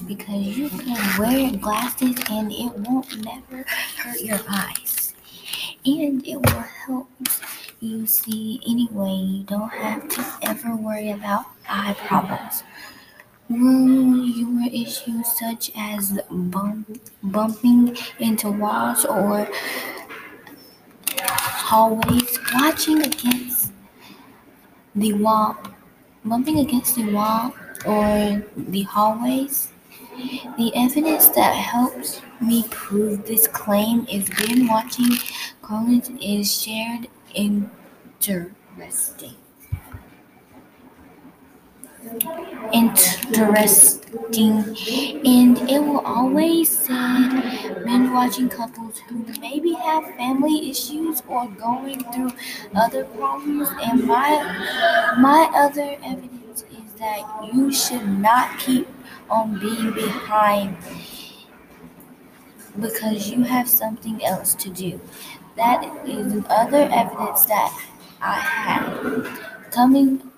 because you can wear glasses and it won't never hurt your eyes. And it will help you see anyway. You don't have to ever worry about eye problems. Will your issues such as bump, bumping into walls or hallways, watching against the wall, bumping against the wall or the hallways? The evidence that helps me prove this claim is binge watching is shared interesting. Interesting, and it will always say binge watching couples who maybe have family issues or going through other problems. And my my other evidence is that you should not keep on being behind because you have something else to do. That is other evidence that I have. Coming